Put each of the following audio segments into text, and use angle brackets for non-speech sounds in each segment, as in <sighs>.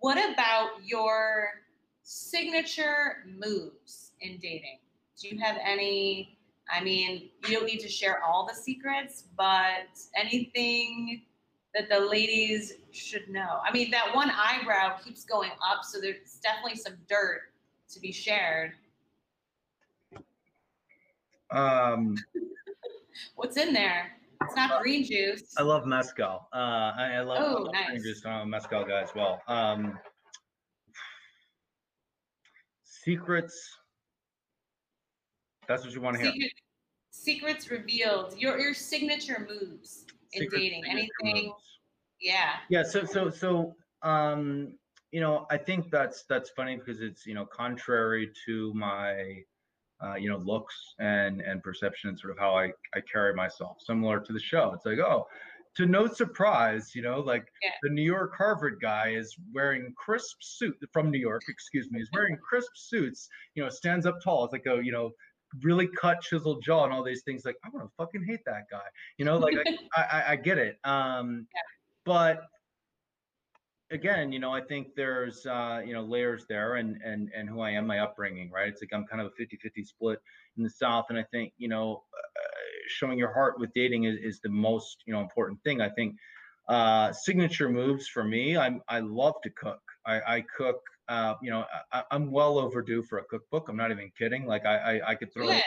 what about your signature moves in dating? Do you have any? I mean, you don't need to share all the secrets, but anything that the ladies should know? I mean, that one eyebrow keeps going up, so there's definitely some dirt to be shared. Um, <laughs> What's in there? It's not green juice. I love mezcal. Uh, I, I love, I Oh, love nice. green juice. I'm a mezcal guy as well. Um, secrets. That's what you want to hear. Secret, secrets revealed. Your your signature moves in Secret- dating. Anything? moves. Yeah. Yeah. So so so um, you know, I think that's that's funny because it's you know contrary to my uh, you know looks and and perception and sort of how I I carry myself. Similar to the show, it's like oh. To no surprise, you know, like Yeah. the New York Harvard guy is wearing crisp suit from New York, excuse me, is <laughs> wearing crisp suits, you know, stands up tall. It's like a, you know, really cut chiseled jaw and all these things. Like, I'm gonna fucking hate that guy. You know, like I, <laughs> I, I get it. Um, Yeah. but again, you know, I think there's uh, you know, layers there and and and who I am, my upbringing, right? It's like I'm kind of a 50-50 split in the South. And I think, you know, uh, showing your heart with dating is, is the most, you know, important thing. I think uh signature moves for me, I'm I love to cook. I, I cook uh, you know, I, I'm well overdue for a cookbook. I'm not even kidding. Like I I, I could throw Good.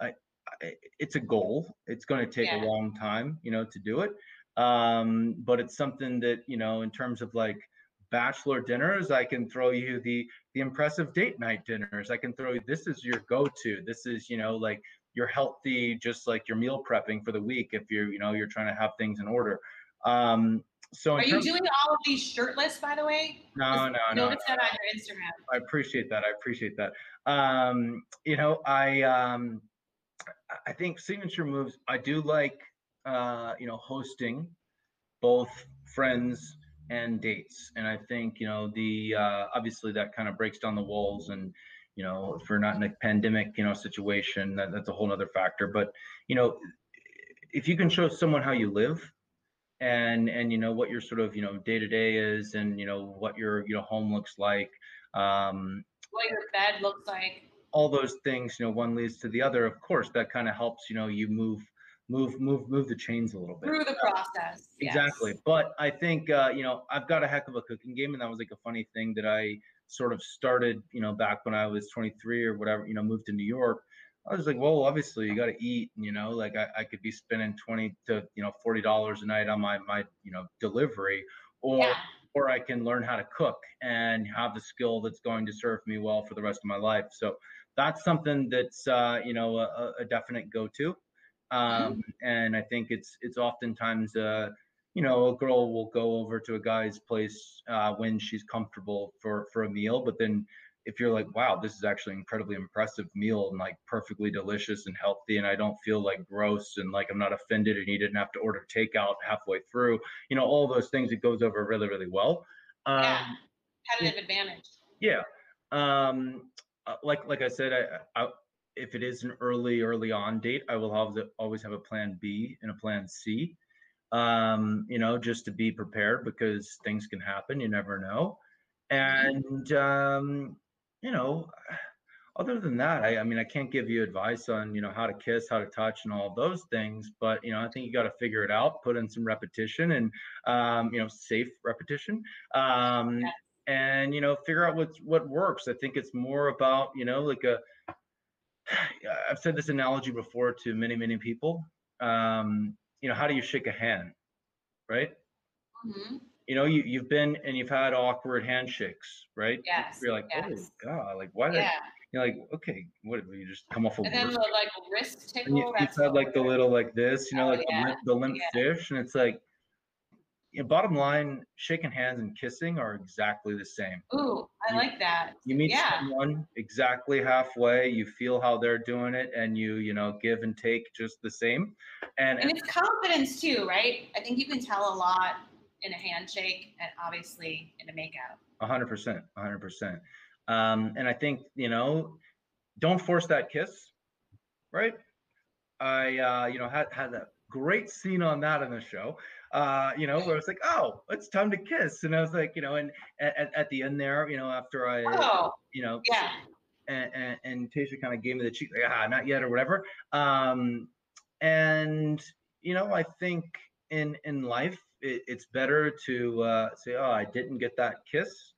I- it's a goal. It's going to take Yeah. a long time, you know, to do it. Um, but it's something that, you know, in terms of like bachelor dinners, I can throw you the the impressive date night dinners. I can throw you this is your go-to. This is, you know, like you're healthy, just like you're meal prepping for the week if you're, you know, you're trying to have things in order. Um, so Are you doing all of these shirtless, by the way? no, no, no, Notice that on your Instagram. I appreciate that. I appreciate that. Um, you know, I um, I think signature moves. I do like uh, you know hosting both friends and dates, and I think you know the uh, obviously that kind of breaks down the walls and. You know, if we're not in a pandemic, you know, situation, that, that's a whole other factor. But you know, if you can show someone how you live, and and you know what your sort of you know day to day is, and you know what your you know home looks like, um, What your bed looks like. all those things you know one leads to the other of course that kind of helps you know you move move move move the chains a little bit Through the process. yes. exactly but i think uh, you know i've got a heck of a cooking game and that was like a funny thing that i sort of started you know back when i was 23 or whatever you know moved to new york i was like well obviously you got to eat you know like I, I could be spending 20 to you know 40 dollars a night on my my you know delivery or Yeah. or I can learn how to cook and have the skill that's going to serve me well for the rest of my life. So that's something that's uh, you know a, a definite go-to, um, and I think it's it's oftentimes uh, you know a girl will go over to a guy's place uh, when she's comfortable for for a meal, but then if you're like, wow, this is actually an incredibly impressive meal and like perfectly delicious and healthy, and I don't feel like gross and like I'm not offended and you didn't have to order takeout halfway through, you know, all those things, it goes over really, really well. Um, Yeah. Competitive advantage. yeah. Um, uh, like like I said, I, I if it is an early early on date, I will have the, always have a plan B and a plan C. Um, you know, just to be prepared because things can happen. You never know. And um, you know, other than that, I, I mean, I can't give you advice on you know how to kiss, how to touch, and all those things. But you know, I think you got to figure it out, put in some repetition, and um, you know, safe repetition. Um, and you know figure out what's what works i think it's more about you know like a <sighs> i've said this analogy before to many many people um you know how do you shake a hand right hmm you know you, you've been and you've had awkward handshakes right Yes, you're like yes. oh god like why Yeah. you're like okay what you just come off a And then the like wrist tickle. and you, you've had like the little like this you know Oh, like yeah, the limp, the limp yeah. fish and it's like you know, bottom line shaking hands and kissing are exactly the same Ooh, I You- like that. you meet Yeah. someone exactly halfway you feel how they're doing it and you you know give and take just the same and, And it's confidence too, right? I think you can tell a lot in a handshake and obviously in a makeout. 100% 100% um, and i think you know don't force that kiss right i uh, you know had had a great scene on that in the show uh, you know, where it's like, oh, it's time to kiss. And I was like, you know, and at, at the end there, you know, after I, Oh, you know, yeah. and, and, and Tayshia kind of gave me the cheek, like, ah, not yet or whatever. Um, and you know, I think in in life, it, it's better to uh, say, oh, I didn't get that kiss,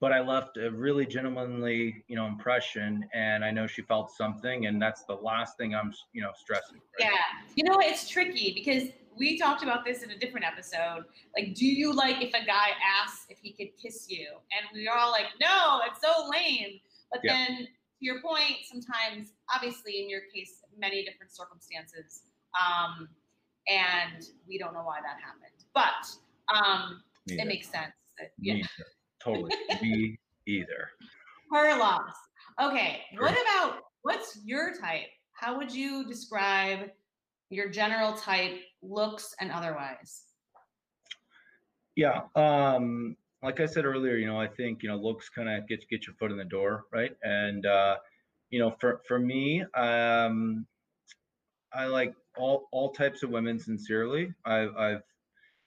but I left a really gentlemanly, you know, impression, and I know she felt something, and that's the last thing I'm, you know, stressing. right? Yeah. You know, it's tricky because we talked about this in a different episode. Like, do you like if a guy asks if he could kiss you? And we are all like, no, it's so lame. But Yeah. then to your point, sometimes, obviously, in your case, many different circumstances. Um, and we don't know why that happened. But um, it makes sense. yeah. either. Totally. <laughs> Me either. Her loss. Okay. What about what's your type? How would you describe your general type, looks and otherwise? Yeah. Um, like I said earlier, you know, I think, you know, looks kind of get get your foot in the door, right? And uh, you know, for for me, um, I like all all types of women sincerely. I've I've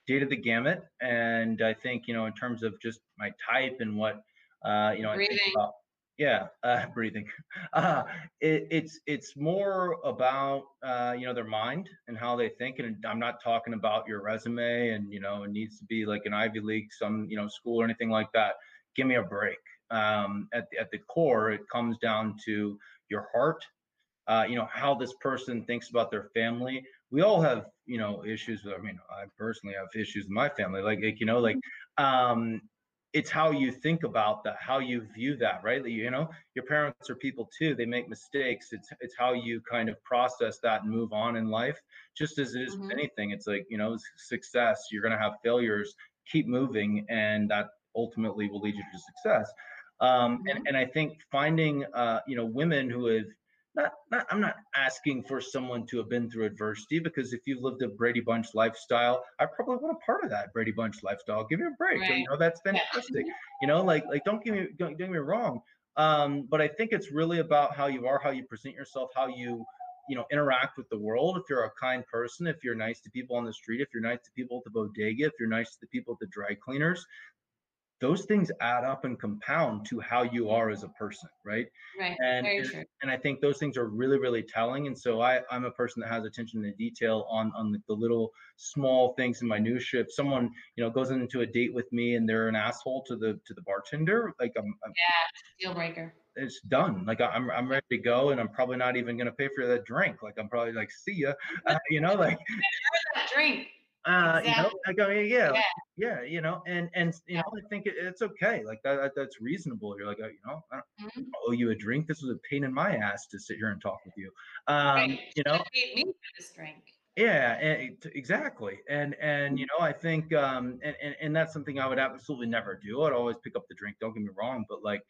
dated the gamut, and I think, you know, in terms of just my type and what uh, you know, I think about, yeah, uh, <laughs> breathing. Uh, it, it's it's more about uh, you know their mind and how they think, and I'm not talking about your resume and you know it needs to be like an Ivy League, some you know school or anything like that. Give me a break. Um, at the, at the core, it comes down to your heart. Uh, you know how this person thinks about their family. We all have you know issues. With, I mean, I personally have issues with my family. Like, like you know, like um, it's how you think about that, how you view that, right? You know, your parents are people too. They make mistakes. It's it's how you kind of process that and move on in life. Just as it is with Mhm. anything, it's like you know, success. You're gonna have failures. Keep moving, and that ultimately will lead you to success. Um, and and I think finding uh, you know women who have not, not I'm not asking for someone to have been through adversity because if you've lived a Brady Bunch lifestyle, I probably want a part of that Brady Bunch lifestyle. Give me a break. Right. You know, that's Yeah. fantastic. You know, like like don't get me don't, don't get me wrong. Um, but I think it's really about how you are, how you present yourself, how you you know interact with the world. If you're a kind person, if you're nice to people on the street, if you're nice to people at the bodega, if you're nice to the people at the dry cleaners, those things add up and compound to how you are as a person, right? Right. And and, and I think those things are really, really telling. And so I, I'm a person that has attention to detail on on the, the little small things in minutia. If someone you know goes into a date with me and they're an asshole to the to the bartender, like I'm, I'm Deal breaker. it's done. Like I'm I'm ready to go, and I'm probably not even gonna pay for that drink. Like I'm probably like see ya, uh, <laughs> you know, like <laughs> That drink. Uh, you know, I mean, yeah, Yeah. yeah, you know, and and you know, I think it, it's okay. Like that, that that's reasonable. You're like, uh, you know, I don't Mhm. owe you a drink. This was a pain in my ass to sit here and talk with you. Um, Right. you know, paid me this drink. yeah, and exactly. And and you know, I think um and, and and that's something I would absolutely never do. I'd always pick up the drink, don't get me wrong, but like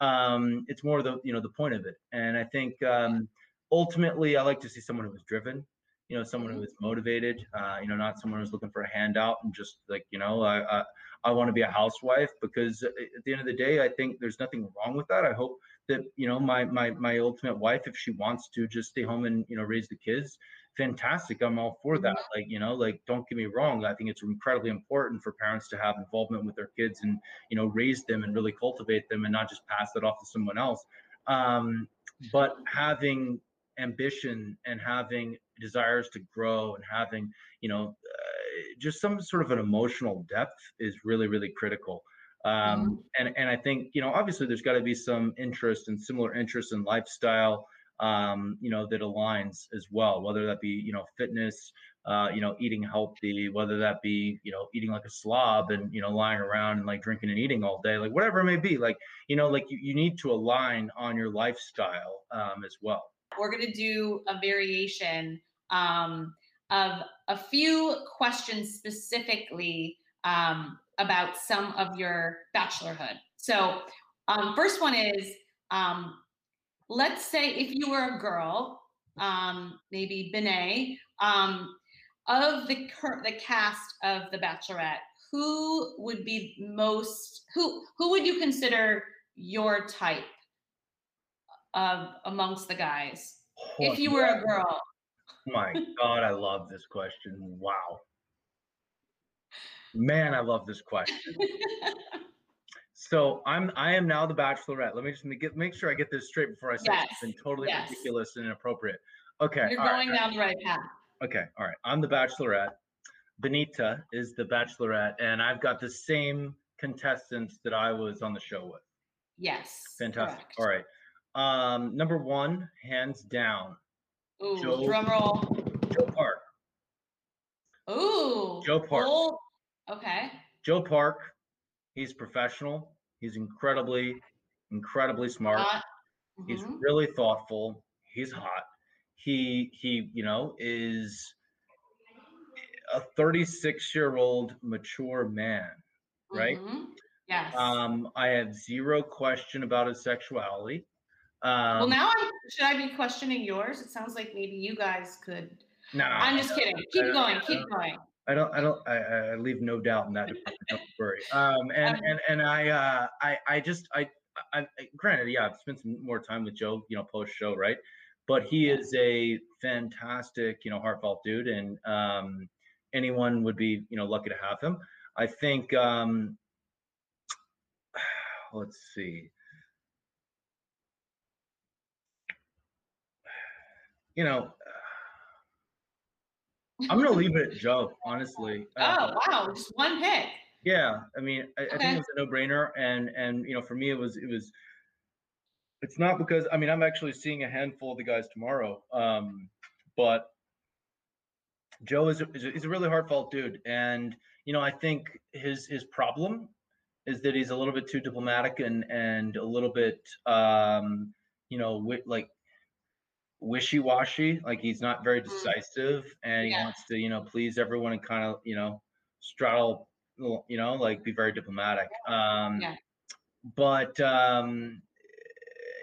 um it's more the you know the point of it. And I think um ultimately I like to see someone who is driven, you know, someone who is motivated, uh, you know, not someone who's looking for a handout and just like, you know, I I, I want to be a housewife because at the end of the day, I think there's nothing wrong with that. I hope that, you know, my my my ultimate wife, if she wants to just stay home and, you know, raise the kids, fantastic. I'm all for that. Like, you know, like don't get me wrong. I think it's incredibly important for parents to have involvement with their kids and, you know, raise them and really cultivate them and not just pass it off to someone else. Um, but having ambition and having desires to grow and having, you know, uh, just some sort of an emotional depth is really, really critical. Um, and, and I think, you know, obviously there's got to be some interest and similar interests in lifestyle, um, you know, that aligns as well, whether that be, you know, fitness, uh, you know, eating healthy, whether that be, you know, eating like a slob and, you know, lying around and like drinking and eating all day, like whatever it may be, like, you know, like you, you need to align on your lifestyle um, as well. We're going to do a variation um, of a few questions specifically um, about some of your bachelorhood. So, um, first one is um, let's say if you were a girl, um, maybe Benet, um, of the cur- the cast of The Bachelorette, who would be most who who would you consider your type of amongst the guys? If you were a girl, Oh my <laughs> God, I love this question. Wow. Man, I love this question. so I'm I am now the bachelorette. Let me just get make sure I get this straight before I say Yes. something totally Yes. ridiculous and inappropriate. Okay. You're all right, going down the right path. Okay, all right. I'm the bachelorette. Benita is the bachelorette, and I've got the same contestants that I was on the show with. Yes. Fantastic. correct. All right. Um, number one, hands down, Ooh, Joe- drum roll. Joe Park. Ooh. Joe Park. Okay. Joe Park, he's professional. He's incredibly, incredibly smart. Hot. He's Mhm. really thoughtful. He's hot. He he, you know, is a 36 year old mature man. right? Mhm. Yes. Um, I have zero question about his sexuality. Um, well, now I'm, should I be questioning yours? It sounds like maybe you guys could. nah, I'm just kidding. Keep going. Keep going. I don't, I don't, I, I leave no doubt in that department. Don't <laughs> worry. Um, and and and I, uh, I, I just, I, I, I- granted, yeah, I've spent some more time with Joe, you know, post show, right? But he is a fantastic, you know, heartfelt dude, and um, anyone would be, you know, lucky to have him. I think, um, <sighs> let's see. You know, I'm gonna leave it at <laughs> Joe, honestly. Oh wow, just one pick. yeah, I mean, I, I think it was a no-brainer, and and you know, for me, it was it was. It's not because I mean I'm actually seeing a handful of the guys tomorrow, um, but Joe is a, is a, he's a really heartfelt dude, and you know I think his his problem is that he's a little bit too diplomatic and and a little bit um, you know like wishy-washy, like he's not very Mm. decisive, and he Yeah. wants to you know please everyone and kind of you know straddle you know like be very diplomatic. Um, Yeah. But um,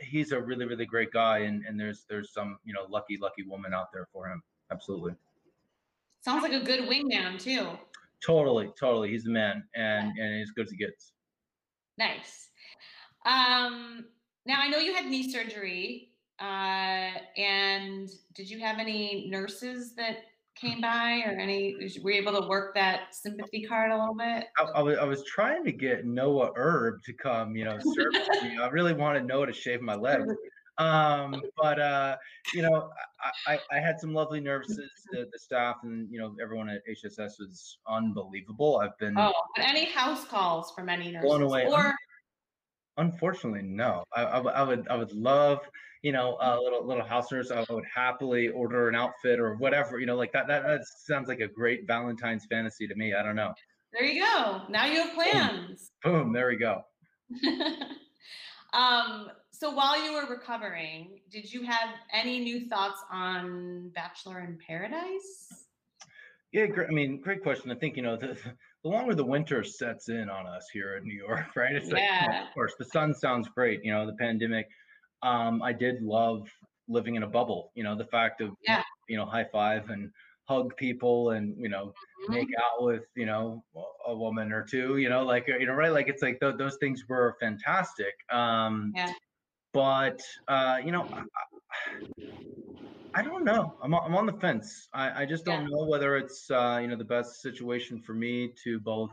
he's a really really great guy, and and there's there's some you know lucky lucky woman out there for him. Absolutely. Sounds like a good wingman too. Totally, totally. He's the man, and and as good as he gets. Nice. Um, now I know you had knee surgery, uh, and did you have any nurses that came by, or any? Were you able to work that sympathy card a little bit? I, I was I was trying to get Noah Erb to come, you know, service me. I really wanted Noah to shave my legs. Um, but uh, you know, I, I, I had some lovely nurses, the, the staff, and you know, everyone at HSS was unbelievable. I've been Oh, but any house calls from any nurses? Blown away. Or Unfortunately, no. I, I, would- I would I would love you know a little little house nurse. I would happily order an outfit or whatever. You know, like that. That, that sounds like a great Valentine's fantasy to me. I don't know. there you go. Now you have plans. Boom. There we go. <laughs> um, so while you were recovering, did you have any new thoughts on Bachelor in Paradise? Yeah, great. I mean, great question. I think you know the the longer the winter sets in on us here in New York, <laughs> right? It's like, know, Yeah. of course, the sun sounds great. You know, the pandemic. Um, I did love living in a bubble. You know, the fact of Yeah. you know high five and hug people and you know Mhm. make out with you know a woman or two. You know, like you know, right? Like it's like th- those things were fantastic. Um, Yeah. But uh, you know, I, I- I don't know. I'm on- I'm on the fence. I, I just don't Yeah. know whether it's uh, you know the best situation for me to both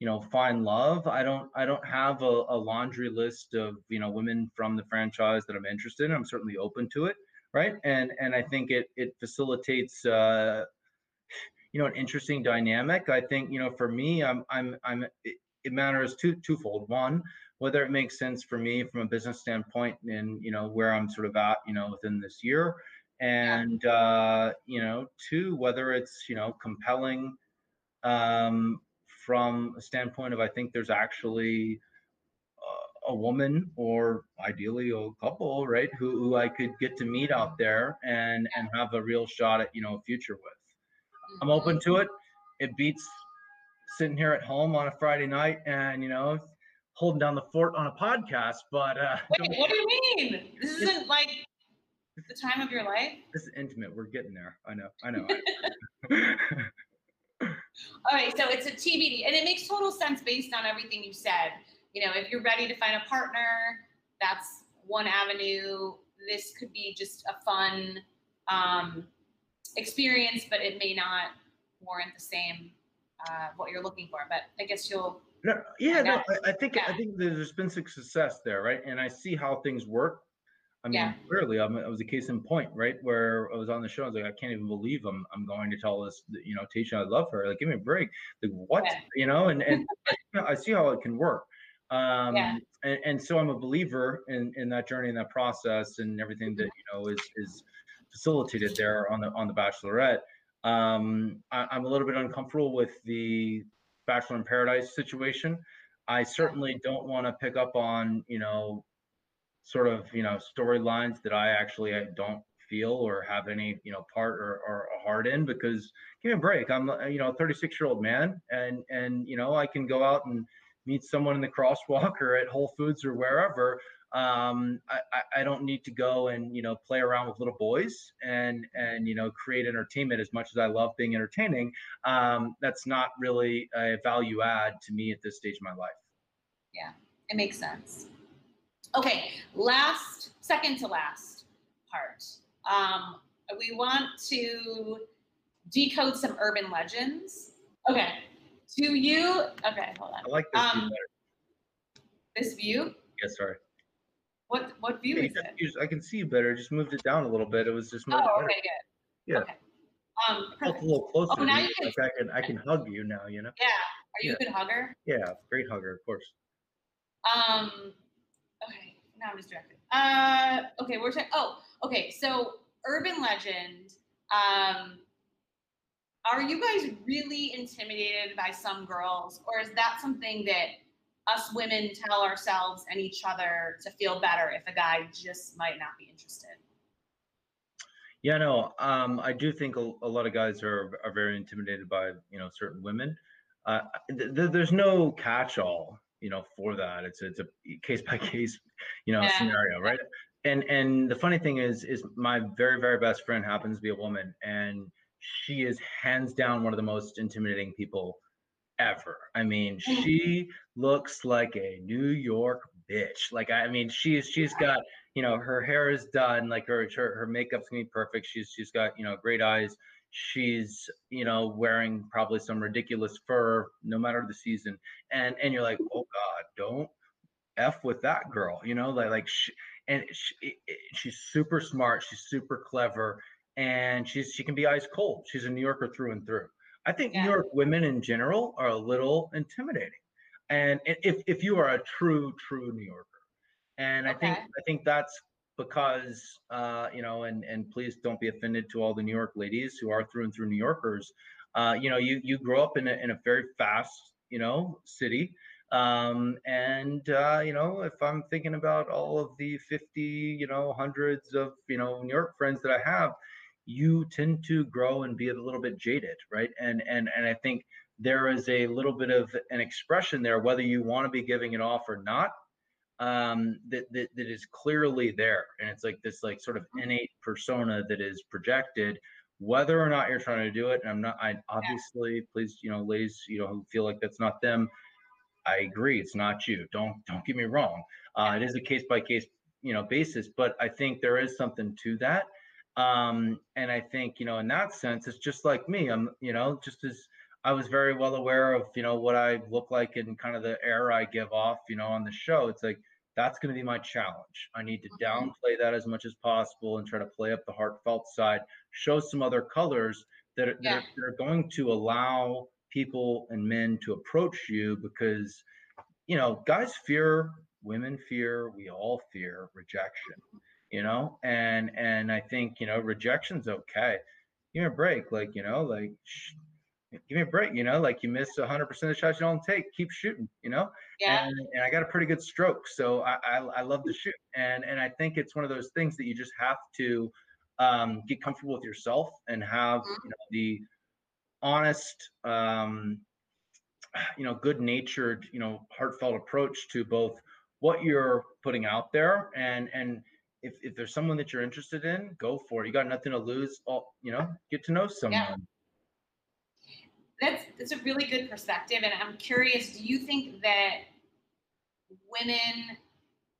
you know find love. I don't I don't have a, a laundry list of you know women from the franchise that I'm interested in. I'm certainly open to it, right? And and I think it it facilitates uh, you know an interesting dynamic. I think you know for me, I'm I'm I'm it, it matters two twofold. One, whether it makes sense for me from a business standpoint and you know where I'm sort of at you know within this year and uh, you know two whether it's you know compelling um, from a standpoint of I think there's actually a, woman or ideally a couple right who, who I could get to meet out there and and have a real shot at you know a future with. I'm Mhm. open to it. It beats sitting here at home on a Friday night and you know holding down the fort on a podcast, but uh, Wait, what do you mean? This <laughs> isn't like the time of your life? this is intimate. We're getting there. I know. I know. <laughs> All right, so it's a TBD, and it makes total sense based on everything you said. You know, if you're ready to find a partner, that's one avenue. This could be just a fun um, experience, but it may not warrant the same uh, what you're looking for. But I guess you'll. No, yeah, no, I, I think Yeah. I think there's been some success there, right? And I see how things work. I mean, Yeah. clearly, I'm, I was a case in point, right? Where I was on the show, I was like, I can't even believe I'm I'm going to tell this, you know, Tayshia, I love her. Like, give me a break. Like, what? Yeah. You know, and and I see how it can work. Um, Yeah. and, and so I'm a believer in in that journey and that process and everything that you know is is facilitated there on the on the Bachelorette. Um, I, I'm a little bit uncomfortable with the Bachelor in Paradise situation. I certainly don't want to pick up on, you know, sort of, you know, storylines that I actually don't feel or have any, you know, part or, or a heart in because give me a break. I'm, uh, you know, a 36 year old man and, and, you know, I can go out and meet someone in the crosswalk <laughs> or at Whole Foods or wherever. Um, I- I don't need to go and, you know, play around with little boys and, and, you know, create entertainment as much as I love being entertaining um, that's not really a value add to me at this stage of my life. Yeah, it makes sense. Okay, last, second to last part. Um, we want to decode some urban legends. Okay, do you? Okay, hold on. I like this. view Um, better. This view. Yeah, sorry. What what view Yeah, is it? used- I can see you better. Just moved it down a little bit. It was just moved Oh, okay, good. Yeah. Okay. Um, a little closer. Oh, now you can- Like I can I can hug you now. You know. Yeah. Are you Yeah. a good hugger? Yeah, great hugger, of course. Um, now I'm distracted. Uh, okay, we're talking. Oh, okay. So, urban legend. Um, are you guys really intimidated by some girls, or is that something that us women tell ourselves and each other to feel better if a guy just might not be interested? Yeah, no, um, I do think a, a lot of guys are are very intimidated by you know certain women. Uh, th- th- there's no catch-all, you know, for that. It's it's a case by <laughs> case, you know, Yeah. scenario, right? And and the funny thing is, is my very very best friend happens to be a woman, and she is hands down one of the most intimidating people ever. I mean, she <laughs> looks like a New York bitch. Like I mean, she's she's got you know her hair is done, like her her, her makeup's gonna be perfect. She's she's got you know great eyes. She's you know wearing probably some ridiculous fur, no matter the season. And and you're like, oh God, don't f with that girl. You know, like like she, and she, she's super smart. She's super clever, and she's she can be ice cold. She's a New Yorker through and through. I think Yeah. New York women in general are a little intimidating, and if if you are a true true New Yorker, and I think I think that's because uh, you know, and and please don't be offended to all the New York ladies who are through and through New Yorkers. Uh, you know, you you grow up in a in a very fast you know city, um, and uh, you know, if I'm thinking about all of the 50, you know, hundreds of you know New York friends that I have, you tend to grow and be a little bit jaded, right? And and and I think there is a little bit of an expression there, whether you want to be giving it off or not, um, that, that that is clearly there, and it's like this like sort of innate persona that is projected, whether or not you're trying to do it. And I'm not. I obviously, please, you know, ladies, you know, who feel like that's not them. I agree, it's not you. Don't don't get me wrong. Uh, it is a case by case, you know, basis, but I think there is something to that. Um, and I think you know, in that sense, it's just like me. I'm, you know, just as I was very well aware of, you know, what I look like and kind of the air I give off, you know, on the show. It's like that's going to be my challenge. I need to mm-hmm. downplay that as much as possible and try to play up the heartfelt side, show some other colors that are, that, Yeah. are, that are going to allow people and men to approach you because, you know, guys fear, women fear, we all fear rejection, you know, and and I think you know rejection's okay. Give me a break, like you know, like. Sh- Give me a break, you know, like you miss 100% of the shots you don't take, keep shooting, you know? Yeah. and, and I got a pretty good stroke, so I, I I love to shoot, and and I think it's one of those things that you just have to um, get comfortable with yourself and have Mhm. you know, the honest, um, you know, good natured, you know, heartfelt approach to both what you're putting out there and and if, if there's someone that you're interested in, go for it. You got nothing to lose. All you know, get to know someone. That's that's a really good perspective and i'm curious do you think that women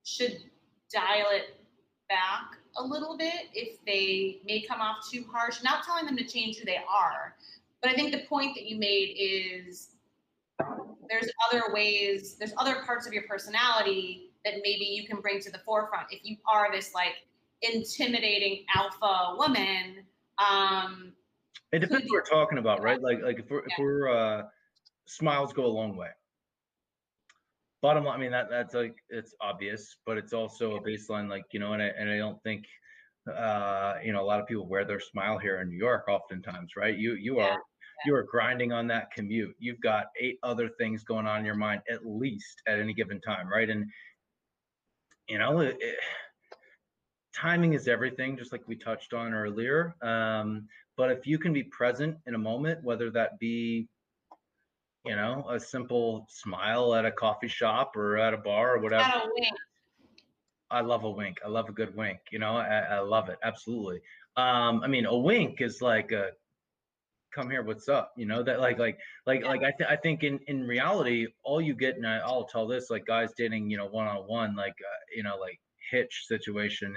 should dial it back a little bit if they may come off too harsh not telling them to change who they are but I think the point that you made is there's other ways, there's other parts of your personality that maybe you can bring to the forefront. If you are this like intimidating alpha woman, um, it depends what we're talking about, right? Like, like if we're yeah. if we're uh, smiles go a long way. Bottom line, I mean that that's like it's obvious, but it's also a baseline, like you know, and I and I don't think uh, you know, a lot of people wear their smile here in New York oftentimes, right? You you yeah. are you are grinding on that commute. You've got eight other things going on in your mind at least at any given time, right? And you know, it, it, timing is everything, just like we touched on earlier. Um, but if you can be present in a moment, whether that be you know, a simple smile at a coffee shop or at a bar or whatever. I love a wink. I love a good wink. You know, I, I love it. Absolutely. Um, I mean, a wink is like a come here, what's up? You know, that like like like like I th- I think in in reality, all you get, and I, I'll tell this, like guys dating, you know, one on one, like uh, you know, like hitch situation.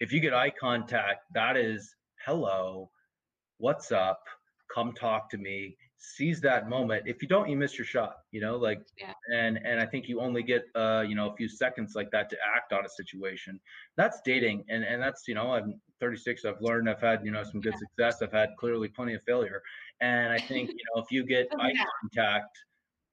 If you get eye contact, that is hello, what's up? Come talk to me seize that moment. If you don't, you miss your shot, you know, like, yeah. and, and I think you only get, uh, you know, a few seconds like that to act on a situation. That's dating. And, and that's, you know, I'm 36. I've learned, I've had, you know, some good yeah. success. I've had clearly plenty of failure. And I think, you know, if you get <laughs> oh, eye contact,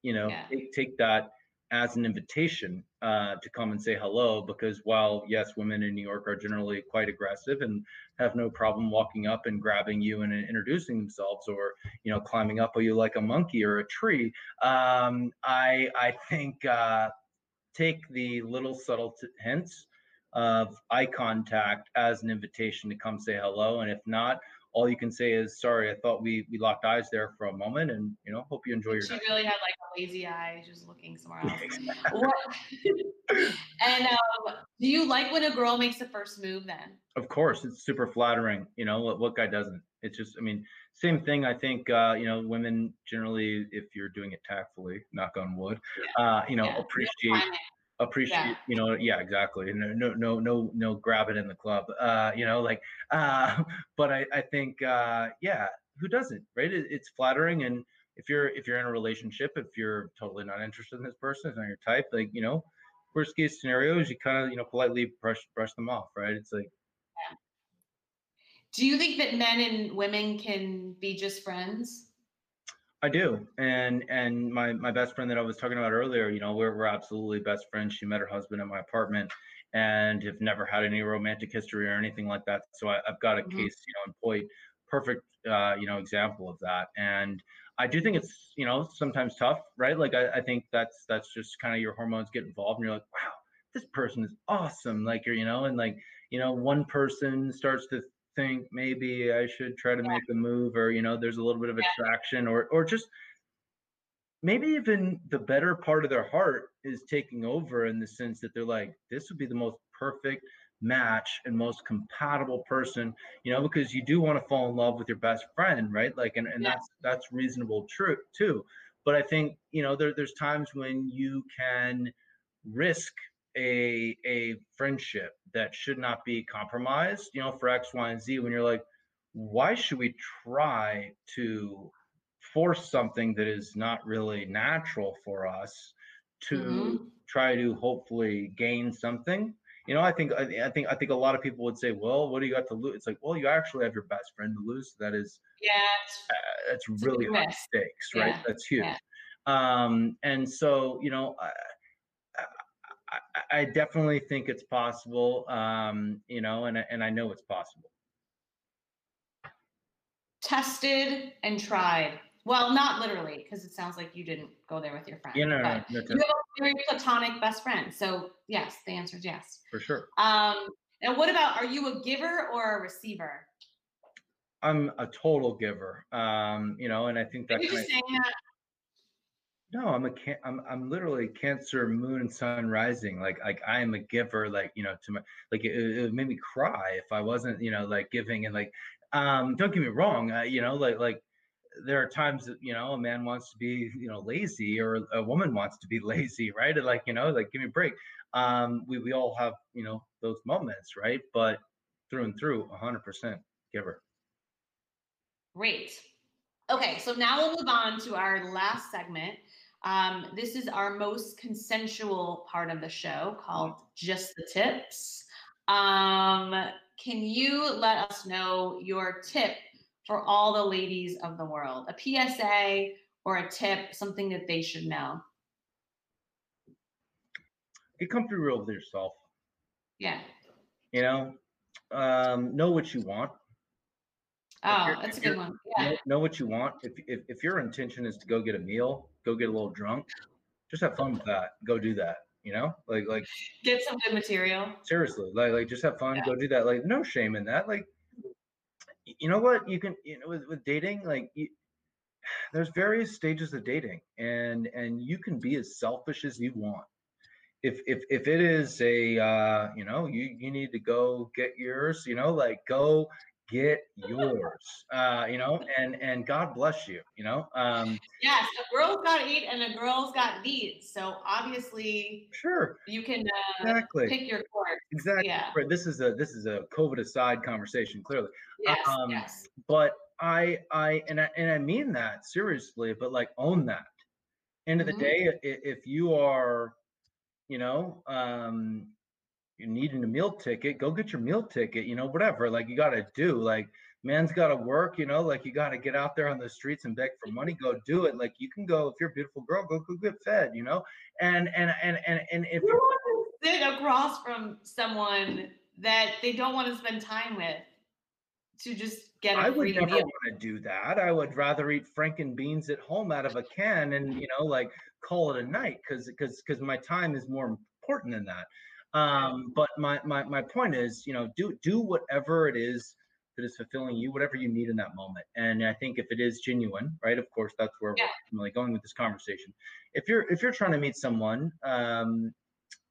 you know, yeah. take, take that as an invitation uh, to come and say hello because while yes women in new york are generally quite aggressive and have no problem walking up and grabbing you and introducing themselves or you know climbing up on you like a monkey or a tree um, i i think uh, take the little subtle t- hints of eye contact as an invitation to come say hello. And if not all you can say is sorry i thought we we locked eyes there for a moment and you know hope you enjoy your she night. really had like a lazy eye just looking somewhere else <laughs> <laughs> and um, do you like when a girl makes the first move then of course it's super flattering you know what, what guy doesn't it's just i mean same thing i think uh, you know women generally if you're doing it tactfully knock on wood yeah. uh, you know yeah. appreciate appreciate yeah. you know yeah exactly no no no no no grab it in the club uh you know like <laughs> uh but i i think uh yeah who doesn't right it, it's flattering and if you're if you're in a relationship if you're totally not interested in this person it's not your type like you know worst case scenarios you kind of you know politely brush brush them off right it's like yeah. do you think that men and women can be just friends I do, and and my my best friend that I was talking about earlier, you know, we're we're absolutely best friends. She met her husband at my apartment, and have never had any romantic history or anything like that. So I, have got a mm-hmm. case, you know, in point, perfect, uh, you know, example of that. And I do think it's you know sometimes tough, right? Like I, I think that's that's just kind of your hormones get involved, and you're like, wow, this person is awesome. Like you're, you know, and like you know, one person starts to think maybe I should try to yeah. make a move or you know there's a little bit of attraction yeah. or or just maybe even the better part of their heart is taking over in the sense that they're like this would be the most perfect match and most compatible person you know because you do want to fall in love with your best friend right like and, and yeah. that's that's reasonable true too but i think you know there, there's times when you can risk a a friendship that should not be compromised you know for x y and z when you're like why should we try to force something that is not really natural for us to mm-hmm. try to hopefully gain something you know i think I, think i think a lot of people would say well what do you got to lose it's like well you actually have your best friend to lose that is yeah it's, uh, it's really high stakes right yeah. that's huge yeah. um and so you know I, I, definitely think it's possible, um, you know, and and I know it's possible. Tested and tried. Well, not literally, because it sounds like you didn't go there with your friend. Yeah, no, no, no, you have a very platonic best friend. So yes, the answer is yes. For sure. Um, and what about are you a giver or a receiver? I'm a total giver. Um, you know, and I think that's. Are you just saying that no, I'm a can I'm I'm literally Cancer Moon and Sun rising. Like like I am a giver. Like you know to my like it, it made me cry if I wasn't you know like giving and like um don't get me wrong. Uh, you know like like there are times that you know a man wants to be you know lazy or a woman wants to be <laughs> lazy, right? And like you know like give me a break. Um, we we all have you know those moments, right? But through and through, 100% giver. Great. Okay, so now we'll move on to our last segment. Um, this is our most consensual part of the show called Just the Tips. Um, can you let us know your tip for all the ladies of the world? A PSA or a tip, something that they should know? Get comfortable with yourself. Yeah. You know, um, know what you want. Oh, that's a good one. Yeah. Know, know, what you want. If, if if your intention is to go get a meal, go get a little drunk, just have fun with that. Go do that. You know, like like get some good material. Seriously, like like just have fun. Yeah. Go do that. Like no shame in that. Like you know what you can you know with, with dating like you, <sighs> there's various stages of dating and and you can be as selfish as you want if if if it is a uh you know you you need to go get yours you know like go get yours uh you know and and god bless you you know um yes a girl's got eat and a girl's got needs so obviously sure you can uh, exactly pick your course exactly yeah. this is a this is a covid aside conversation clearly yes, um yes. but i i and i and i mean that seriously but like own that end of mm-hmm. the day if you are you know um you're needing a meal ticket, go get your meal ticket, you know, whatever. Like you got to do, like man's got to work, you know, like you got to get out there on the streets and beg for money, go do it. Like you can go, if you're a beautiful girl, go, go get fed, you know? And, and, and, and, and if you want to sit across from someone that they don't want to spend time with to just get a I would never meal. want to do that. I would rather eat franken beans at home out of a can and, you know, like call it a night because, because, because my time is more important than that. Um, but my, my my point is, you know, do do whatever it is that is fulfilling you, whatever you need in that moment. And I think if it is genuine, right? Of course, that's where yeah. we're really going with this conversation. If you're if you're trying to meet someone, um,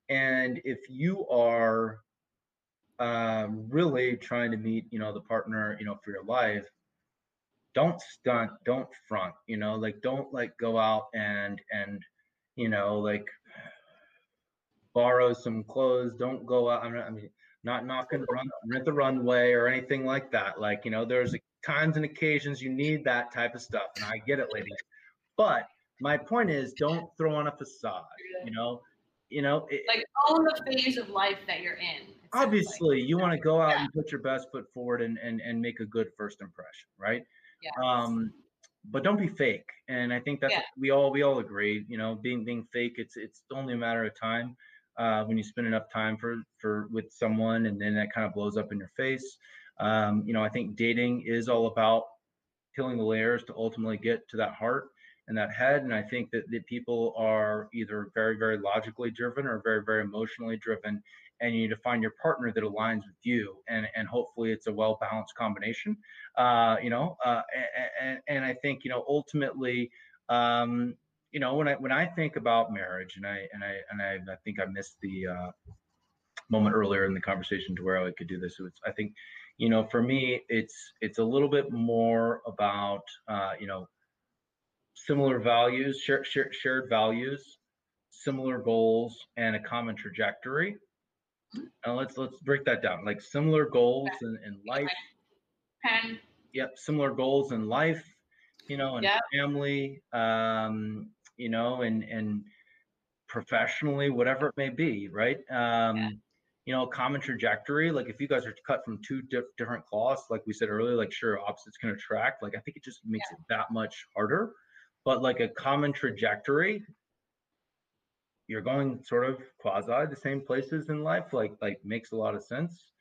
and if you are um, really trying to meet, you know, the partner, you know, for your life, don't stunt, don't front, you know, like don't like go out and and you know like borrow some clothes. Don't go out. I'm not, I mean, not knocking run, rent the runway or anything like that. Like, you know, there's times and occasions you need that type of stuff. And I get it, ladies. But my point is don't throw on a facade, you know, you know, it, like own the phase of life that you're in. Obviously like. you want to go out yeah. and put your best foot forward and, and, and make a good first impression. Right. Yeah. Um, but don't be fake. And I think that's yeah. we all we all agree. You know, being being fake, it's it's only a matter of time uh, when you spend enough time for for with someone and then that kind of blows up in your face. Um, you know i think dating is all about peeling the layers to ultimately get to that heart and that head and i think that, that people are either very very logically driven or very very emotionally driven and you need to find your partner that aligns with you and and hopefully it's a well balanced combination uh, you know uh, and, and i think you know ultimately um, you know when i when i think about marriage and i and i and i, I think i missed the uh, moment earlier in the conversation to where i could do this i think you know for me it's it's a little bit more about uh, you know similar values share, share, shared values similar goals and a common trajectory And let's let's break that down like similar goals in, in life okay. yep similar goals in life you know and yep. family um you know, and and professionally, whatever it may be, right? Um, yeah. You know, common trajectory. Like if you guys are cut from two different cloths, like we said earlier, like sure, opposites can attract. Like I think it just makes yeah. it that much harder. But like a common trajectory, you're going sort of quasi the same places in life. Like like makes a lot of sense.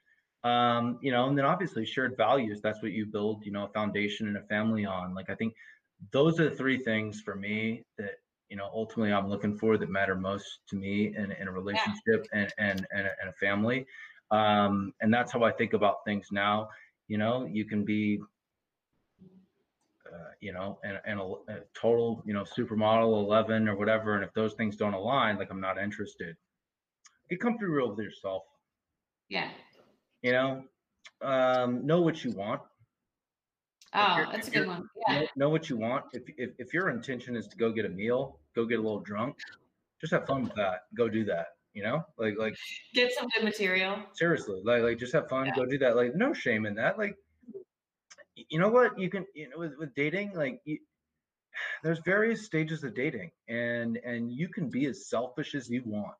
Um, you know, and then obviously shared values. That's what you build, you know, a foundation and a family on. Like I think those are the three things for me that you know ultimately i'm looking for that matter most to me in, in a relationship yeah. and, and, and, a, and a family. Um, and that's how i think about things now. You know you can be uh, you know and, and a, a, total you know supermodel 11 or whatever and if those things don't align like i'm not interested. Get comfortable with yourself. Yeah. You know? Um, know what you want Oh, that's a good one. Yeah. Know, know, what you want. If, if if your intention is to go get a meal, go get a little drunk, just have fun with that. Go do that. You know, like like get some good material. Seriously, like like just have fun. Yeah. Go do that. Like no shame in that. Like you know what you can you know with, with dating like you, <sighs> there's various stages of dating and and you can be as selfish as you want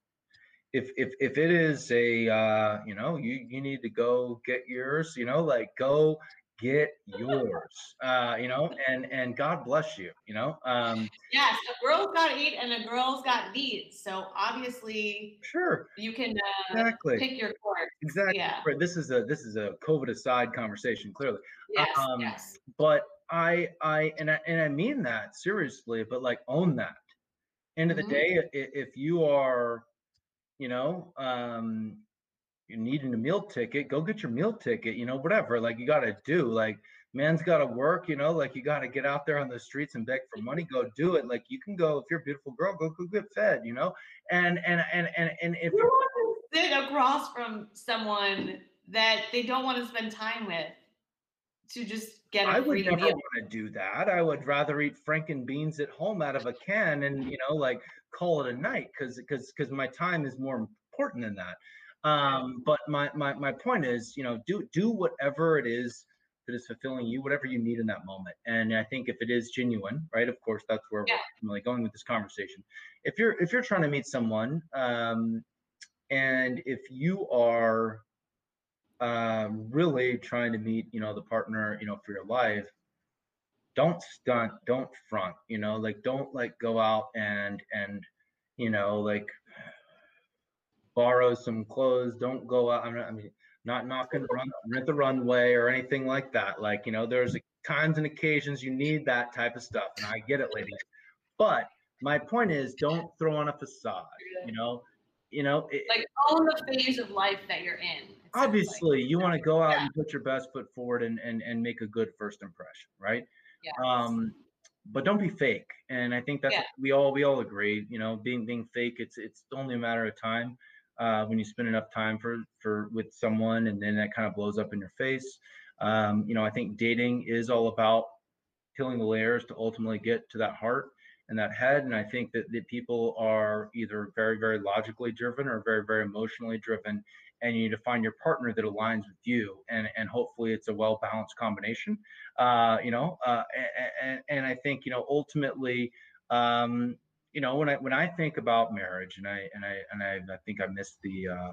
if if if it is a uh you know you you need to go get yours you know like go get yours uh you know and and god bless you you know um yes a girl's got eat and a girl's got needs so obviously sure. you can uh, exactly. pick your course. Exactly. Yeah. This is a this is a covid aside conversation clearly. Yes um yes. but i i and i and i mean that seriously but like own that. End of the day i- if you are you know um you're needing a meal ticket go get your meal ticket you know whatever like you got to do like man's got to work you know like you got to get out there on the streets and beg for money go do it like you can go if you're a beautiful girl go, go get fed you know and and and and, and if to sit across from someone that they don't want to spend time with to just get a I would never meal? want to do that. I would rather eat franken beans at home out of a can and you know like call it a night because because because my time is more important than that. Um, but my my my point is, you know, do do whatever it is that is fulfilling you, whatever you need in that moment. And I think if it is genuine, right? Of course, that's where Yeah. we're really going with this conversation. If you're if you're trying to meet someone, um, and if you are um, really trying to meet, you know, the partner, you know, for your life, don't stunt, don't front, you know, like don't like go out and and you know like borrow some clothes. Don't go out. I'm not, I mean, not gonna run rent the runway or anything like that. Like you know, there's times and occasions you need that type of stuff, and I get it, ladies. But my point is, don't throw on a facade. You know, you know, it, Like own the phase of life that you're in. sounds like. obviously you want to go out Yeah. and put your best foot forward and, and and make a good first impression right Yes. um but don't be fake and i think that's Yeah. we all we all agree you know being being fake it's it's only a matter of time uh when you spend enough time for for with someone and then that kind of blows up in your face. Um you know i think dating is all about peeling the layers to ultimately get to that heart and that head and i think that, that people are either very very logically driven or very very emotionally driven and you need to find your partner that aligns with you and and hopefully it's a well balanced combination uh you know uh and, and i think you know ultimately um you know when i when i think about marriage and i and i and i, I think i missed the uh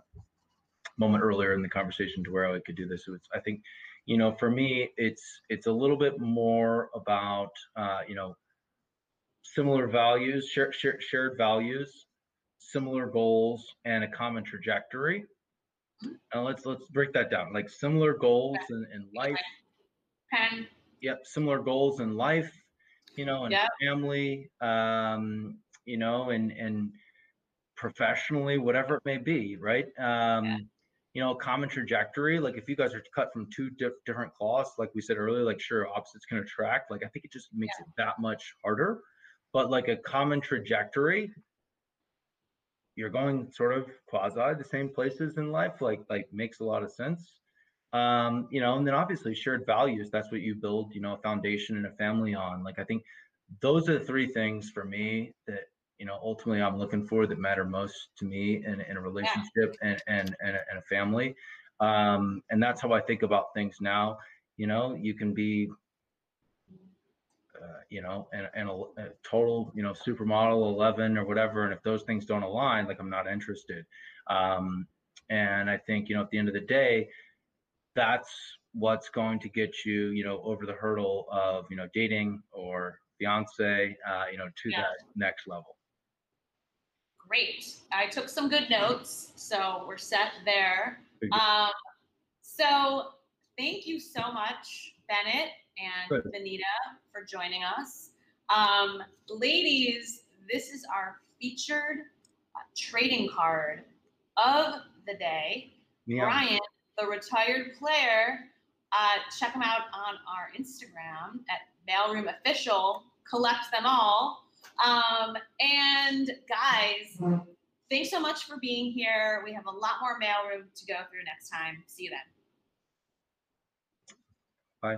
moment earlier in the conversation to where i could do this so i think you know for me it's it's a little bit more about uh you know similar values share, share, shared values similar goals and a common trajectory now let's let's break that down. Like similar goals in, in life. Pen. Yep, similar goals in life, you know, and Yep. family, um, you know, and and professionally, whatever it may be, right? Um, you know, common trajectory. Like if you guys are cut from two diff- different cloths, like we said earlier, like sure, opposites can attract. Like I think it just makes it that much harder. But like a common trajectory, you're going sort of quasi the same places in life like like makes a lot of sense um you know and then obviously shared values that's what you build you know a foundation and a family on like i think those are the three things for me that you know ultimately i'm looking for that matter most to me in, in a relationship and, and and a, and a family um and that's how i think about things now you know you can be uh, you know, and, and a, a total, you know, supermodel 11 or whatever. And if those things don't align, like I'm not interested. Um, and I think, you know, at the end of the day, that's what's going to get you, you know, over the hurdle of, you know, dating or fiance, uh, you know, to Yeah. that next level. Great. I took some good notes, so we're set there. Um, so thank you so much, Bennett and Good. Benita, for joining us. Um, ladies, this is our featured uh, trading card of the day. Yeah. Brian, the retired player. Uh, check him out on our Instagram at Mailroom Official. Collect them all. Um, and guys, thanks so much for being here. We have a lot more mailroom to go through next time. See you then. Bye.